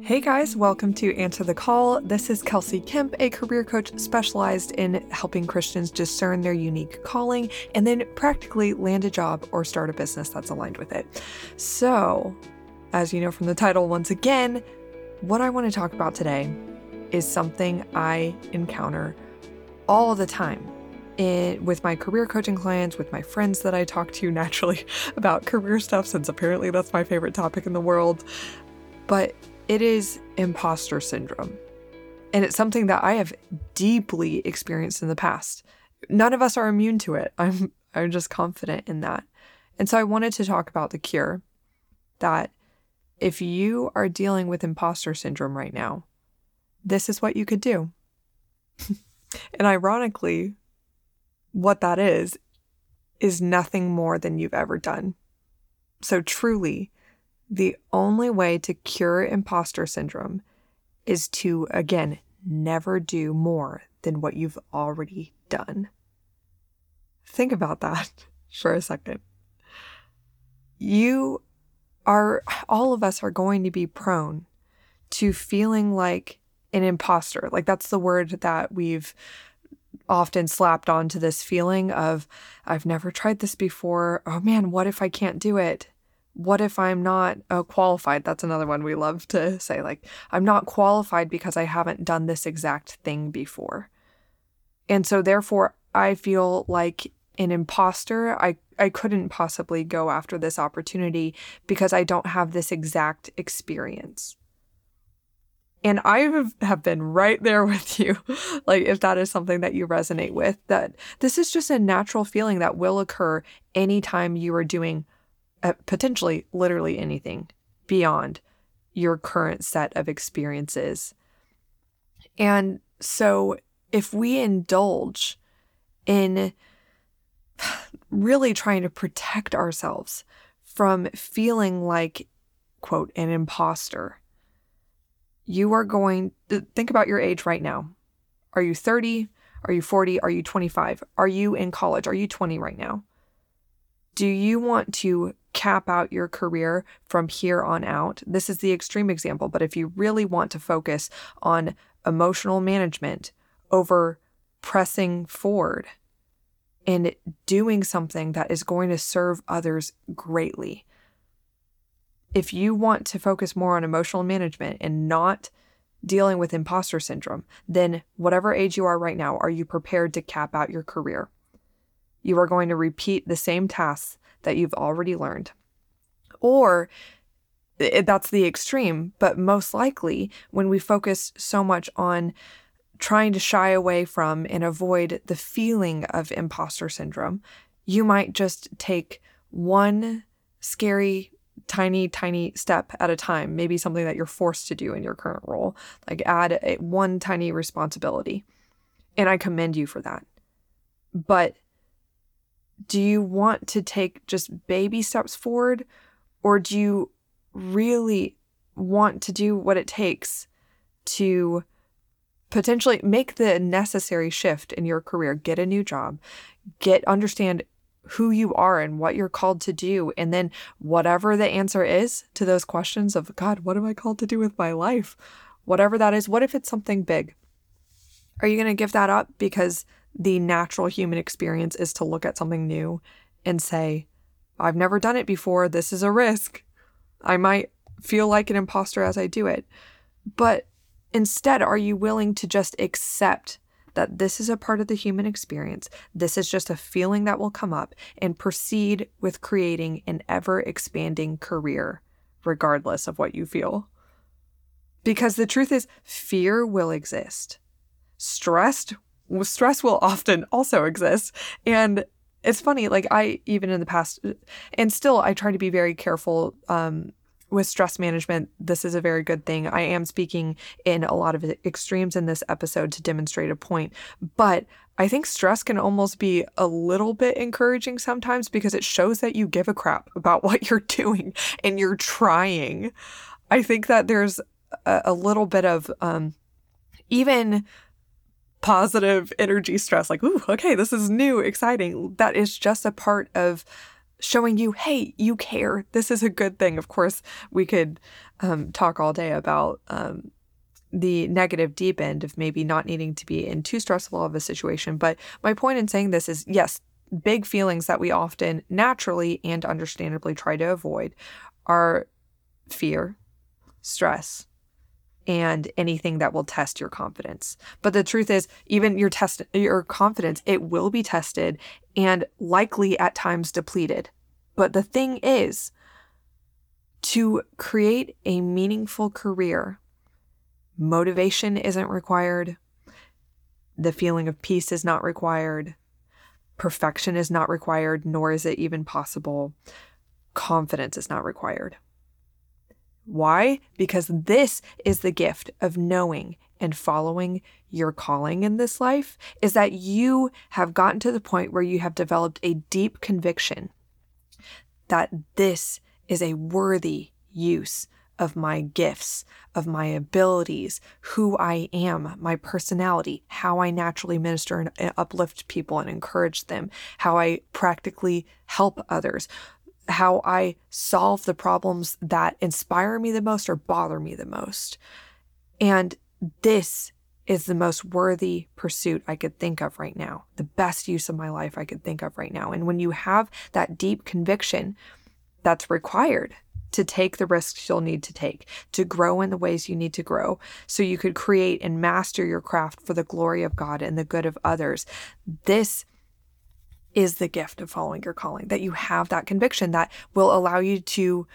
Hey guys, welcome to Answer the Call. This is Kelsey Kemp, a career coach specialized in helping Christians discern their unique calling and then practically land a job or start a business that's aligned with it. So, as you know from the title, once again, what I want to talk about today is something I encounter all the time. With my career coaching clients, with my friends that I talk to naturally about career stuff, since apparently that's my favorite topic in the world. But it is imposter syndrome. And it's something that I have deeply experienced in the past. None of us are immune to it. I'm I'm just confident in that. And so I wanted to talk about the cure that if you are dealing with imposter syndrome right now, this is what you could do. and ironically, what that is, is nothing more than you've ever done. So truly, the only way to cure imposter syndrome is to, again, never do more than what you've already done. Think about that for a second. You are, all of us are going to be prone to feeling like an imposter. Like that's the word that we've often slapped onto this feeling of, I've never tried this before. Oh man, what if I can't do it? What if I'm not uh, qualified? That's another one we love to say. Like, I'm not qualified because I haven't done this exact thing before. And so, therefore, I feel like an imposter. I, I couldn't possibly go after this opportunity because I don't have this exact experience. And I have been right there with you. like, if that is something that you resonate with, that this is just a natural feeling that will occur anytime you are doing Uh, potentially literally anything beyond your current set of experiences. And so if we indulge in really trying to protect ourselves from feeling like, quote, an imposter, you are going to think about your age right now. Are you 30? Are you 40? Are you 25? Are you in college? Are you 20 right now? Do you want to cap out your career from here on out. This is the extreme example, but if you really want to focus on emotional management over pressing forward and doing something that is going to serve others greatly, if you want to focus more on emotional management and not dealing with imposter syndrome, then whatever age you are right now, are you prepared to cap out your career? You are going to repeat the same tasks that you've already learned. Or that's the extreme, but most likely when we focus so much on trying to shy away from and avoid the feeling of imposter syndrome, you might just take one scary, tiny, tiny step at a time, maybe something that you're forced to do in your current role, like add a, one tiny responsibility. And I commend you for that. But do you want to take just baby steps forward or do you really want to do what it takes to potentially make the necessary shift in your career get a new job get understand who you are and what you're called to do and then whatever the answer is to those questions of god what am i called to do with my life? Whatever that is what if it's something big? Are you going to give that up because the natural human experience is to look at something new and say, I've never done it before. This is a risk. I might feel like an imposter as I do it. But instead, are you willing to just accept that this is a part of the human experience? This is just a feeling that will come up and proceed with creating an ever expanding career, regardless of what you feel? Because the truth is, fear will exist. Stressed stress will often also exist. And it's funny, like I, even in the past, and still, I try to be very careful um, with stress management. This is a very good thing. I am speaking in a lot of extremes in this episode to demonstrate a point, but I think stress can almost be a little bit encouraging sometimes because it shows that you give a crap about what you're doing and you're trying. I think that there's a, a little bit of um, even positive energy stress like ooh okay this is new exciting that is just a part of showing you, hey, you care. This is a good thing. Of course, we could um, talk all day about um, the negative deep end of maybe not needing to be in too stressful of a situation. But my point in saying this is yes, big feelings that we often naturally and understandably try to avoid are fear, stress, and anything that will test your confidence. But the truth is, even your test your confidence, it will be tested and likely at times depleted. But the thing is, to create a meaningful career, motivation isn't required. The feeling of peace is not required. Perfection is not required, nor is it even possible. Confidence is not required. Why? Because this is the gift of knowing and following your calling in this life is that you have gotten to the point where you have developed a deep conviction that this is a worthy use of my gifts, of my abilities, who I am, my personality, how I naturally minister and uh, uplift people and encourage them, how I practically help others, how I solve the problems that inspire me the most or bother me the most. And this is the most worthy pursuit I could think of right now, the best use of my life I could think of right now. And when you have that deep conviction that's required to take the risks you'll need to take, to grow in the ways you need to grow, so you could create and master your craft for the glory of God and the good of others, this is the gift of following your calling, that you have that conviction that will allow you to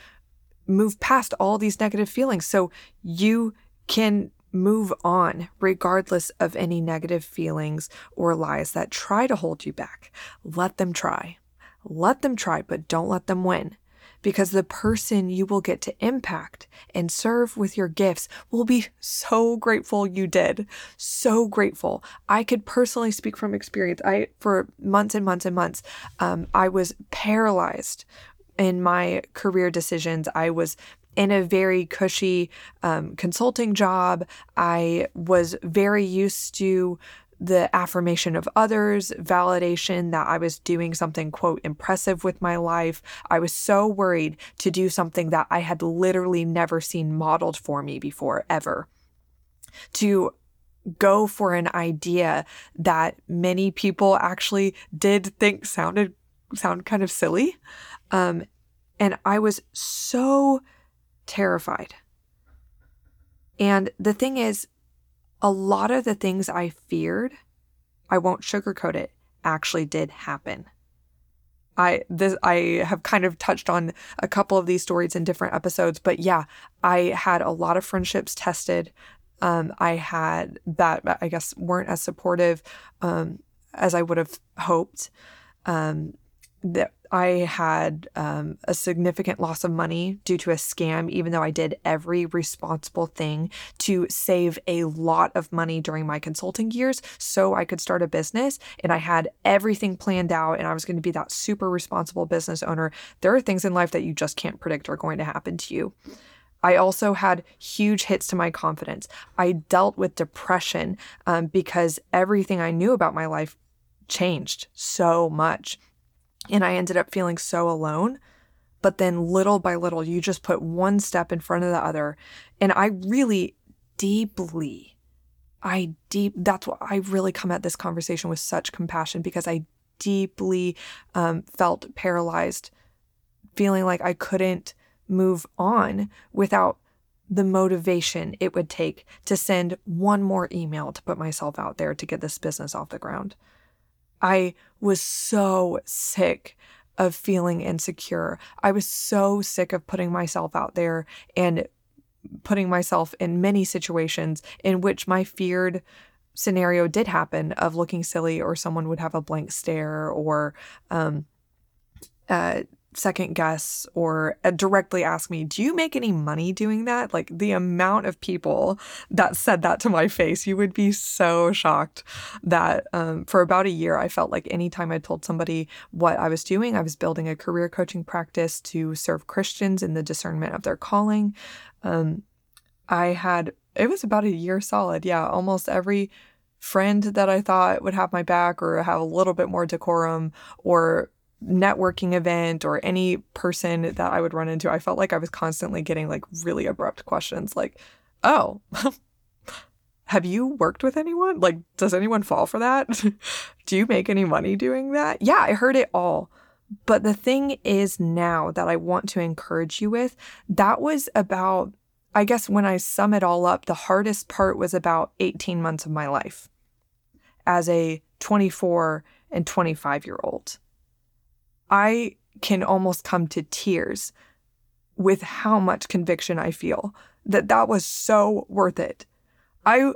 move past all these negative feelings so you can move on regardless of any negative feelings or lies that try to hold you back. Let them try. Let them try, but don't let them win because the person you will get to impact and serve with your gifts will be so grateful you did. So grateful. I could personally speak from experience. I, for months and months and months, um, I was paralyzed in my career decisions. I was in a very cushy um, consulting job. I was very used to the affirmation of others, validation that I was doing something, quote, impressive with my life. I was so worried to do something that I had literally never seen modeled for me before, ever. To go for an idea that many people actually did think sounded sound kind of silly. Um, and I was so terrified. And the thing is, a lot of the things I feared, I won't sugarcoat it, actually did happen. I this I have kind of touched on a couple of these stories in different episodes, but yeah, I had a lot of friendships tested. Um, I had that I guess weren't as supportive um, as I would have hoped. Um, that I had um, a significant loss of money due to a scam, even though I did every responsible thing to save a lot of money during my consulting years so I could start a business. And I had everything planned out and I was going to be that super responsible business owner. There are things in life that you just can't predict are going to happen to you. I also had huge hits to my confidence. I dealt with depression um, because everything I knew about my life changed so much. And I ended up feeling so alone. But then little by little, you just put one step in front of the other. And I really deeply, I deep, that's why I really come at this conversation with such compassion because I deeply um, felt paralyzed, feeling like I couldn't move on without the motivation it would take to send one more email to put myself out there to get this business off the ground. I was so sick of feeling insecure. I was so sick of putting myself out there and putting myself in many situations in which my feared scenario did happen of looking silly or someone would have a blank stare or um, uh, second guess or uh, directly ask me, Do you make any money doing that? Like the amount of people that said that to my face, you would be so shocked that um, for about a year, I felt like anytime I told somebody what I was doing, I was building a career coaching practice to serve Christians in the discernment of their calling. Um, I had, it was about a year solid. Yeah, almost every friend that I thought would have my back or have a little bit more decorum or networking event or any person that I would run into, I felt like I was constantly getting like really abrupt questions like, oh, have you worked with anyone? Like, does anyone fall for that? Do you make any money doing that? Yeah, I heard it all. But the thing is now that I want to encourage you with, that was about, I guess, when I sum it all up, the hardest part was about 18 months of my life as a 24 and 25 year old. I can almost come to tears with how much conviction I feel that that was so worth it. I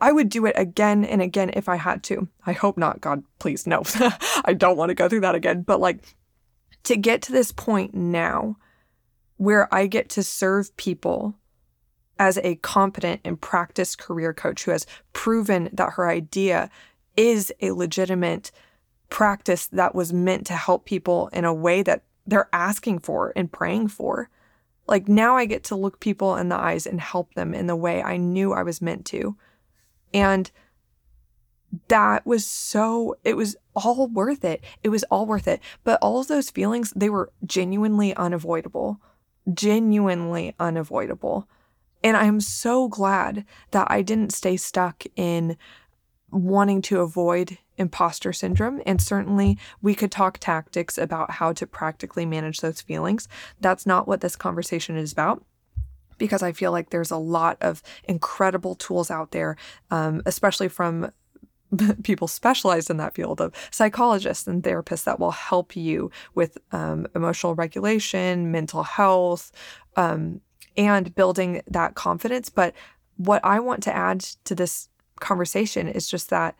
I would do it again and again if I had to. I hope not, God, please no. I don't want to go through that again, but like to get to this point now where I get to serve people as a competent and practiced career coach who has proven that her idea is a legitimate practice that was meant to help people in a way that they're asking for and praying for. Like now I get to look people in the eyes and help them in the way I knew I was meant to. And that was so, it was all worth it. It was all worth it. But all of those feelings, they were genuinely unavoidable, genuinely unavoidable. And I'm so glad that I didn't stay stuck in wanting to avoid imposter syndrome. And certainly we could talk tactics about how to practically manage those feelings. That's not what this conversation is about. Because I feel like there's a lot of incredible tools out there, um, especially from people specialized in that field of psychologists and therapists that will help you with um, emotional regulation, mental health, um, and building that confidence. But what I want to add to this conversation is just that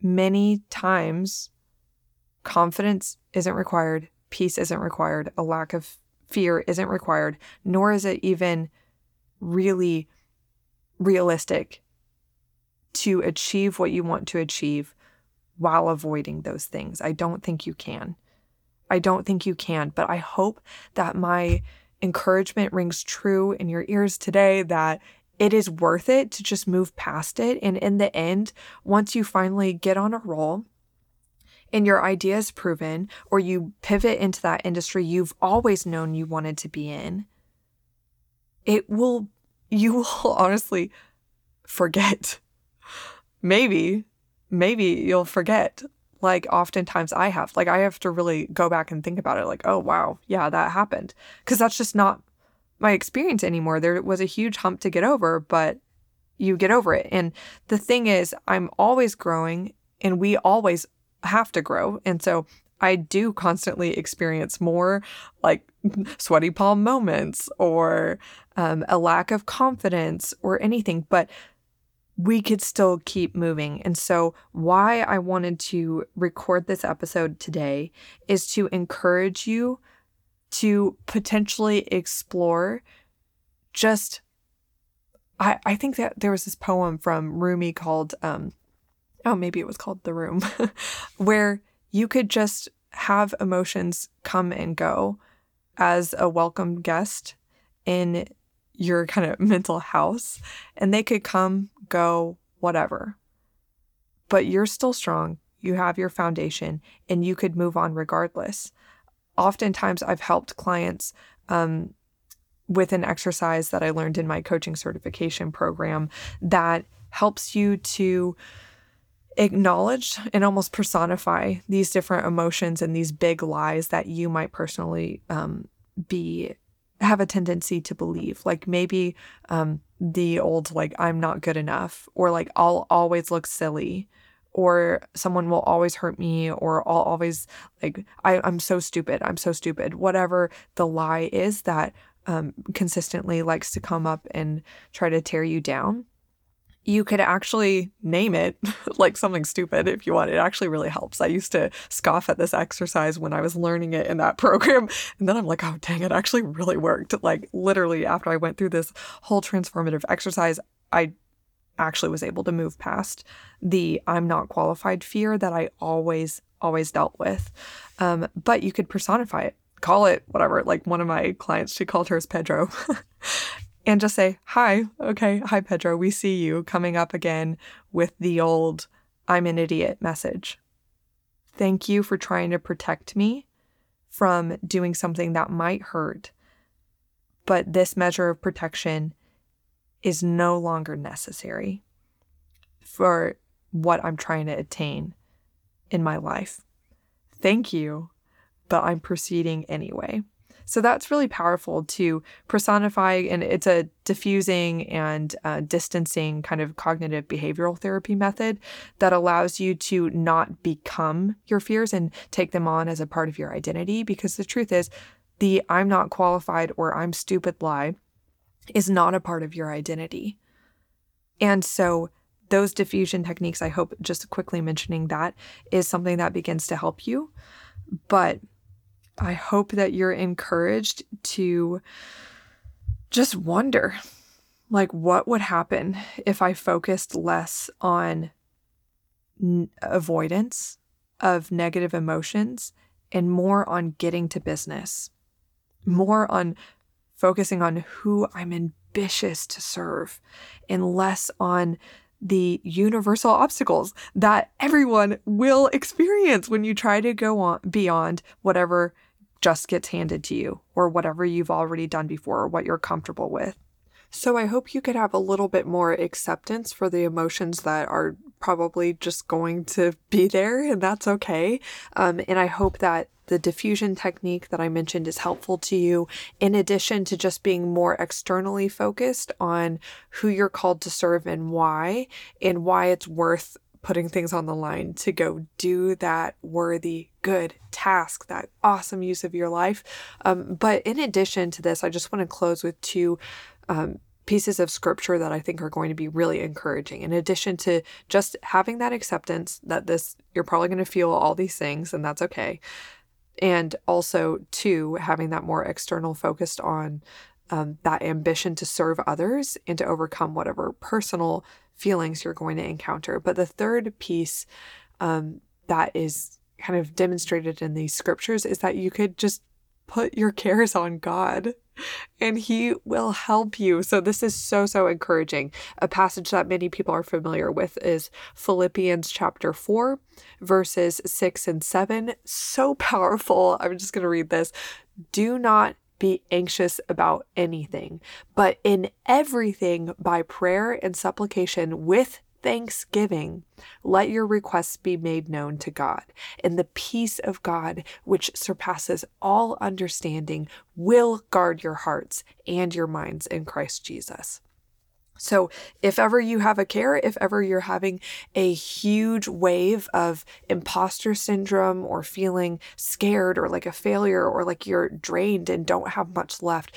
many times confidence isn't required, peace isn't required, a lack of fear isn't required, nor is it even really realistic to achieve what you want to achieve while avoiding those things. I don't think you can. I don't think you can, but I hope that my encouragement rings true in your ears today that it is worth it to just move past it. And in the end, once you finally get on a roll and your idea is proven, or you pivot into that industry you've always known you wanted to be in, it will, you will honestly forget. Maybe, maybe you'll forget. Like oftentimes I have. Like I have to really go back and think about it. Like, oh, wow, yeah, that happened. Cause that's just not my experience anymore. There was a huge hump to get over, but you get over it. And the thing is, I'm always growing and we always have to grow. And so I do constantly experience more like sweaty palm moments or um, a lack of confidence or anything, but we could still keep moving. And so, why I wanted to record this episode today is to encourage you to potentially explore just I, I think that there was this poem from Rumi called um oh maybe it was called The Room where you could just have emotions come and go as a welcome guest in your kind of mental house and they could come go whatever. But you're still strong you have your foundation and you could move on regardless oftentimes I've helped clients um, with an exercise that I learned in my coaching certification program that helps you to acknowledge and almost personify these different emotions and these big lies that you might personally um, be have a tendency to believe. Like maybe um, the old like i'm not good enough or like i'll always look silly or someone will always hurt me or I'll always like I, I'm so stupid. I'm so stupid. Whatever the lie is that um, consistently likes to come up and try to tear you down. You could actually name it like something stupid if you want. It actually really helps. I used to scoff at this exercise when I was learning it in that program. And then I'm like, oh, dang, it actually really worked. Like, literally, after I went through this whole transformative exercise, I actually was able to move past the I'm not qualified fear that I always, always dealt with. Um, but you could personify it, call it whatever. Like one of my clients, she called hers Pedro. and just say, Hi, okay, hi, Pedro, we see you coming up again with the old I'm an idiot message. Thank you for trying to protect me from doing something that might hurt. But this measure of protection is no longer necessary for what I'm trying to attain in my life. Thank you, but I'm proceeding anyway. So that's really powerful to personify, and it's a diffusing and uh, distancing kind of cognitive behavioral therapy method that allows you to not become your fears and take them on as a part of your identity. Because the truth is, the I'm not qualified or I'm stupid lie is not a part of your identity. And so those diffusion techniques, I hope just quickly mentioning that is something that begins to help you. But I hope that you're encouraged to just wonder like, what would happen if I focused less on n- avoidance of negative emotions and more on getting to business, more on focusing on who I'm ambitious to serve, and less on the universal obstacles that everyone will experience when you try to go on beyond whatever just gets handed to you or whatever you've already done before or what you're comfortable with. So I hope you could have a little bit more acceptance for the emotions that are probably just going to be there, and that's okay. Um, and I hope that the diffusion technique that I mentioned is helpful to you, in addition to just being more externally focused on who you're called to serve and why, and why it's worth putting things on the line to go do that worthy, good task, that awesome use of your life. Um, but in addition to this, I just want to close with two um, pieces of scripture that I think are going to be really encouraging. In addition to just having that acceptance that this, you're probably going to feel all these things, and that's okay. And also, two, having that more external focused on um, that ambition to serve others and to overcome whatever personal feelings you're going to encounter. But the third piece um, that is kind of demonstrated in these scriptures is that you could just put your cares on God and he will help you. So this is so so encouraging. A passage that many people are familiar with is Philippians chapter 4 verses 6 and 7. So powerful. I'm just going to read this. Do not be anxious about anything, but in everything by prayer and supplication with thanksgiving, let your requests be made known to God. And the peace of God, which surpasses all understanding, will guard your hearts and your minds in Christ Jesus. So, if ever you have a care, if ever you're having a huge wave of imposter syndrome or feeling scared or like a failure or like you're drained and don't have much left,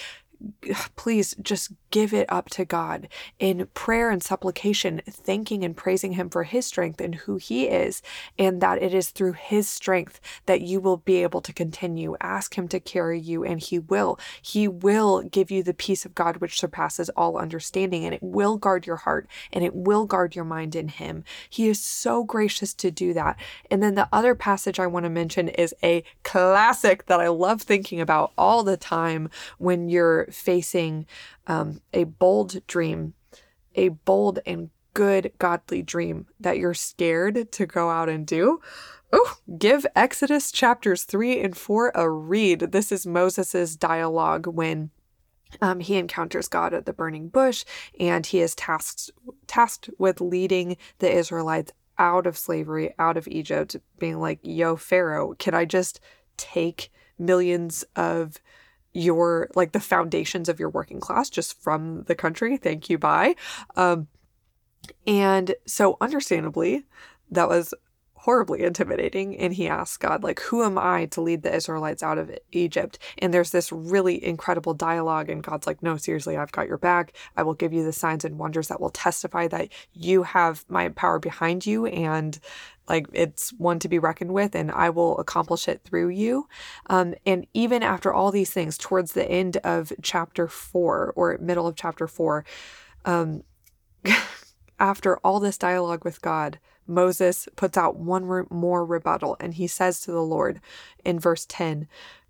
please just give it up to God in prayer and supplication, thanking and praising Him for His strength and who He is, and that it is through His strength that you will be able to continue. Ask Him to carry you, and He will. He will give you the peace of God which surpasses all understanding, and it will guard your heart and it will guard your mind in Him. He is so gracious to do that. And then the other passage I want to mention is a classic that I love thinking about all the time when you're facing um, a bold dream, a bold and good godly dream that you're scared to go out and do. Oh, give Exodus chapters 3 and 4 a read. This is Moses' dialogue when um, he encounters God at the burning bush and he is tasked tasked with leading the Israelites out of slavery, out of Egypt, being like, yo, Pharaoh, can I just take millions of your like the foundations of your working class just from the country. Thank you, bye. Um, and so, understandably, that was horribly intimidating. And he asks God, like, who am I to lead the Israelites out of Egypt? And there's this really incredible dialogue. And God's like, no, seriously, I've got your back. I will give you the signs and wonders that will testify that you have my power behind you. And like it's one to be reckoned with, and I will accomplish it through you. Um, and even after all these things, towards the end of chapter four or middle of chapter four, um, after all this dialogue with God, Moses puts out one re- more rebuttal and he says to the Lord in verse 10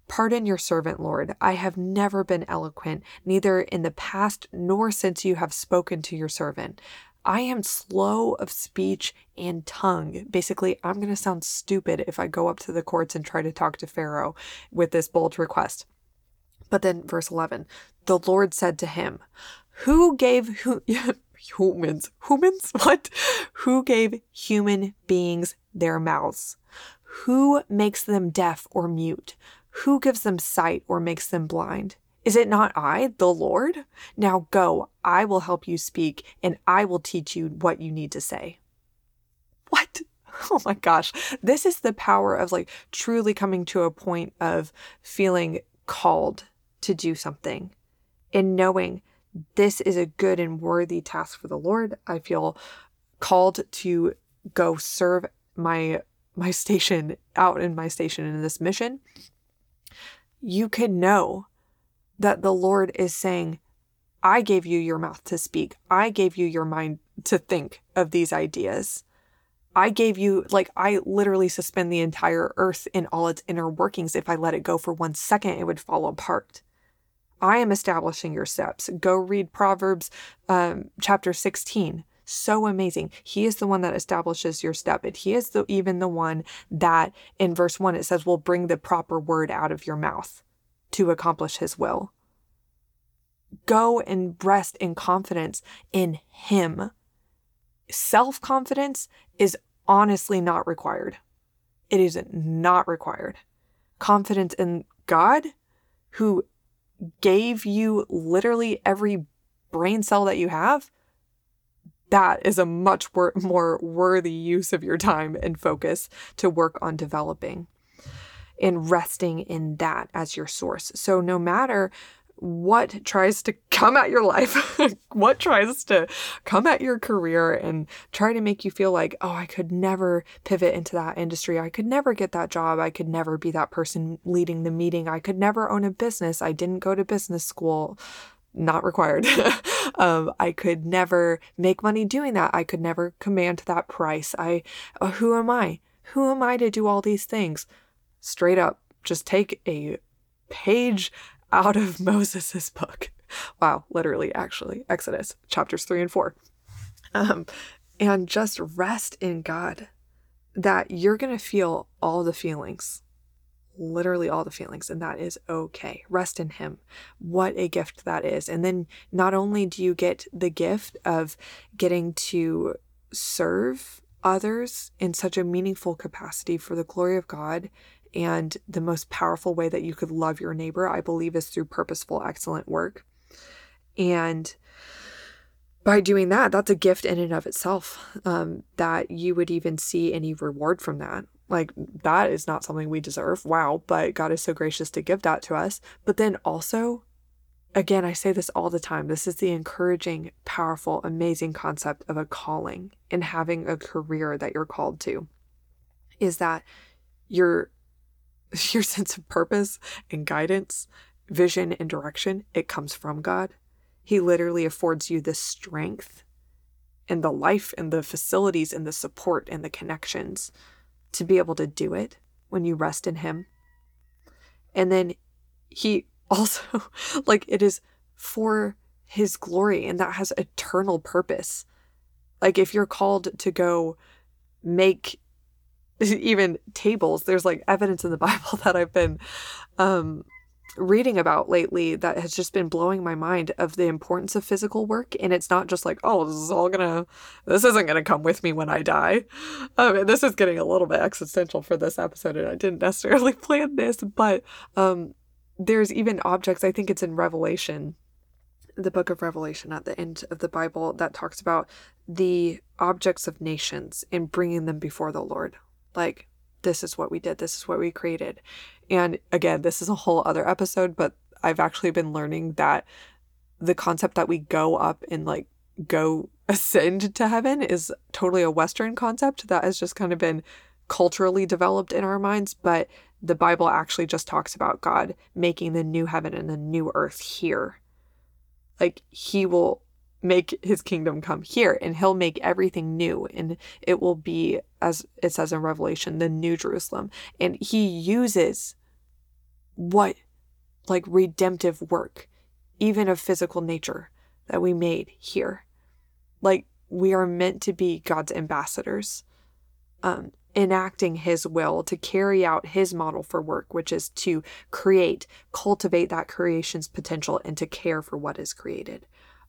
Pardon your servant, Lord. I have never been eloquent, neither in the past nor since you have spoken to your servant. I am slow of speech and tongue. Basically, I'm going to sound stupid if I go up to the courts and try to talk to Pharaoh with this bold request. But then, verse 11, the Lord said to him, Who gave who, humans, humans? What? Who gave human beings their mouths? Who makes them deaf or mute? Who gives them sight or makes them blind? Is it not I, the Lord? Now go, I will help you speak, and I will teach you what you need to say. What? Oh my gosh. This is the power of like truly coming to a point of feeling called to do something and knowing this is a good and worthy task for the Lord. I feel called to go serve my my station out in my station in this mission. You can know that the Lord is saying, I gave you your mouth to speak. I gave you your mind to think of these ideas. I gave you, like, I literally suspend the entire earth in all its inner workings. If I let it go for one second, it would fall apart. I am establishing your steps. Go read Proverbs um, chapter 16. So amazing. He is the one that establishes your step. And he is the, even the one that in verse 1 it says will bring the proper word out of your mouth to accomplish his will. Go and rest in confidence in him. Self confidence is honestly not required. It is not required. Confidence in God, who gave you literally every brain cell that you have, that is a much wor- more worthy use of your time and focus to work on developing and resting in that as your source. So, no matter what tries to come at your life, what tries to come at your career and try to make you feel like, oh, I could never pivot into that industry. I could never get that job. I could never be that person leading the meeting. I could never own a business. I didn't go to business school. Not required. um, I could never make money doing that. I could never command that price. I, uh, who am I? Who am I to do all these things? Straight up just take a page out of Moses's book. Wow, literally, actually, Exodus chapters three and four. Um, and just rest in God that you're going to feel all the feelings, literally all the feelings, and that is okay. Rest in Him. What a gift that is. And then not only do you get the gift of getting to serve others in such a meaningful capacity for the glory of God and the most powerful way that you could love your neighbor, I believe, is through purposeful, excellent work. And by doing that, that's a gift in and of itself um, that you would even see any reward from that. Like, that is not something we deserve. Wow. But God is so gracious to give that to us. But then also, again, I say this all the time this is the encouraging, powerful, amazing concept of a calling and having a career that you're called to is that you're your sense of purpose and guidance, vision and direction, it comes from God. He literally affords you the strength and the life and the facilities and the support and the connections to be able to do it when you rest in Him. And then He also, like, it is for His glory and that has eternal purpose. Like, if you're called to go make even tables. There's like evidence in the Bible that I've been um, reading about lately that has just been blowing my mind of the importance of physical work. And it's not just like, oh, this is all gonna, this isn't gonna come with me when I die. Um, this is getting a little bit existential for this episode, and I didn't necessarily plan this, but um, there's even objects, I think it's in Revelation the book of Revelation at the end of the Bible that talks about the objects of nations and bringing them before the Lord. Like, this is what we did, this is what we created. And again, this is a whole other episode, but I've actually been learning that the concept that we go up and like go ascend to heaven is totally a Western concept that has just kind of been culturally developed in our minds, but the Bible actually just talks about God making the new heaven and the new earth here. Like, He will make his kingdom come here and he'll make everything new and it will be as it says in revelation the new jerusalem and he uses what like redemptive work even of physical nature that we made here like we are meant to be God's ambassadors, um, enacting His will to carry out His model for work, which is to create, cultivate that creation's potential, and to care for what is created.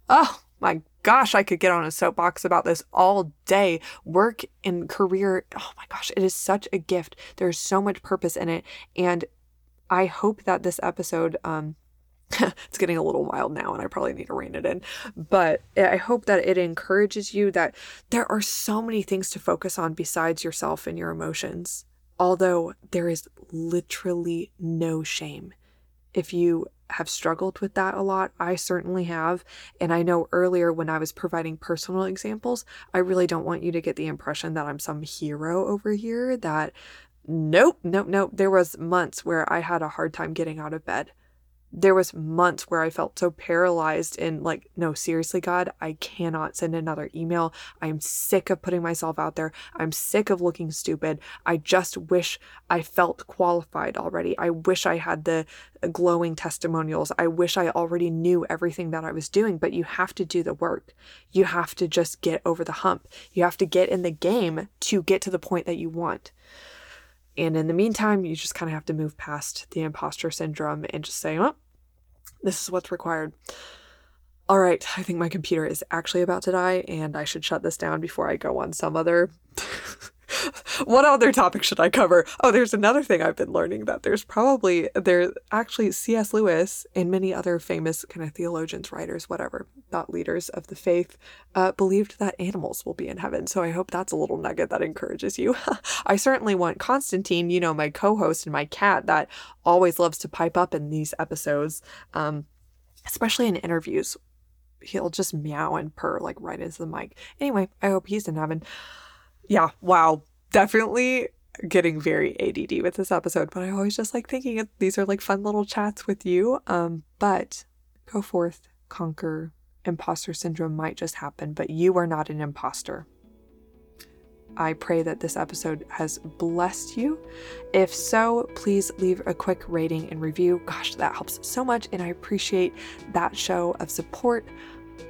Oh my gosh, I could get on a soapbox about this all day. Work and career, oh my gosh, it is such a gift. There's so much purpose in it. And I hope that this episode, um, it's getting a little wild now and I probably need to rein it in. But I hope that it encourages you that there are so many things to focus on besides yourself and your emotions. Although there is literally no shame. If you have struggled with that a lot, I certainly have. And I know earlier when I was providing personal examples, I really don't want you to get the impression that I'm some hero over here, that nope, nope, nope. There was months where I had a hard time getting out of bed there was months where I felt so paralyzed and like, no, seriously, God, I cannot send another email. I'm sick of putting myself out there. I'm sick of looking stupid. I just wish I felt qualified already. I wish I had the uh, glowing testimonials. I wish I already knew everything that I was doing, but you have to do the work. You have to just get over the hump. You have to get in the game to get to the point that you want. And in the meantime, you just kind of have to move past the imposter syndrome and just say, oh, this is what's required. All right, I think my computer is actually about to die, and I should shut this down before I go on some other what other topic should I cover? Oh, there's another thing I've been learning that there's probably there actually C.S. Lewis and many other famous kind of theologians, writers, whatever, thought leaders of the faith, uh, believed that animals will be in heaven. So I hope that's a little nugget that encourages you. I certainly want Constantine, you know, my co-host and my cat that always loves to pipe up in these episodes, um, especially in interviews. He'll just meow and purr like right into the mic. Anyway, I hope he's in heaven yeah, wow. Definitely getting very ADD with this episode, but I always just like thinking these are like fun little chats with you. Um, but go forth, conquer. Imposter syndrome might just happen, but you are not an imposter. I pray that this episode has blessed you. If so, please leave a quick rating and review. Gosh, that helps so much, and I appreciate that show of support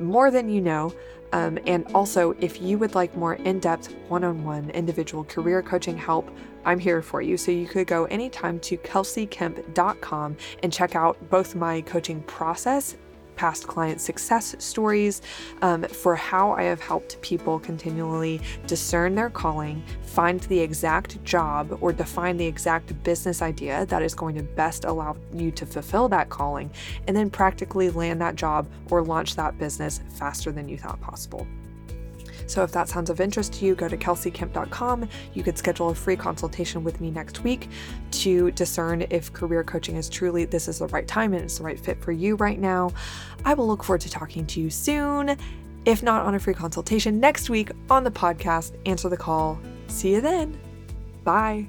more than you know. Um, and also, if you would like more in depth, one on one individual career coaching help, I'm here for you. So you could go anytime to kelseykemp.com and check out both my coaching process past client success stories um, for how I have helped people continually discern their calling, find the exact job, or define the exact business idea that is going to best allow you to fulfill that calling, and then practically land that job or launch that business faster than you thought possible. So if that sounds of interest to you, go to kelseykemp.com. You could schedule a free consultation with me next week to discern if career coaching is truly this is the right time and it's the right fit for you right now. I will look forward to talking to you soon. If not on a free consultation next week on the podcast, answer the call. See you then. Bye.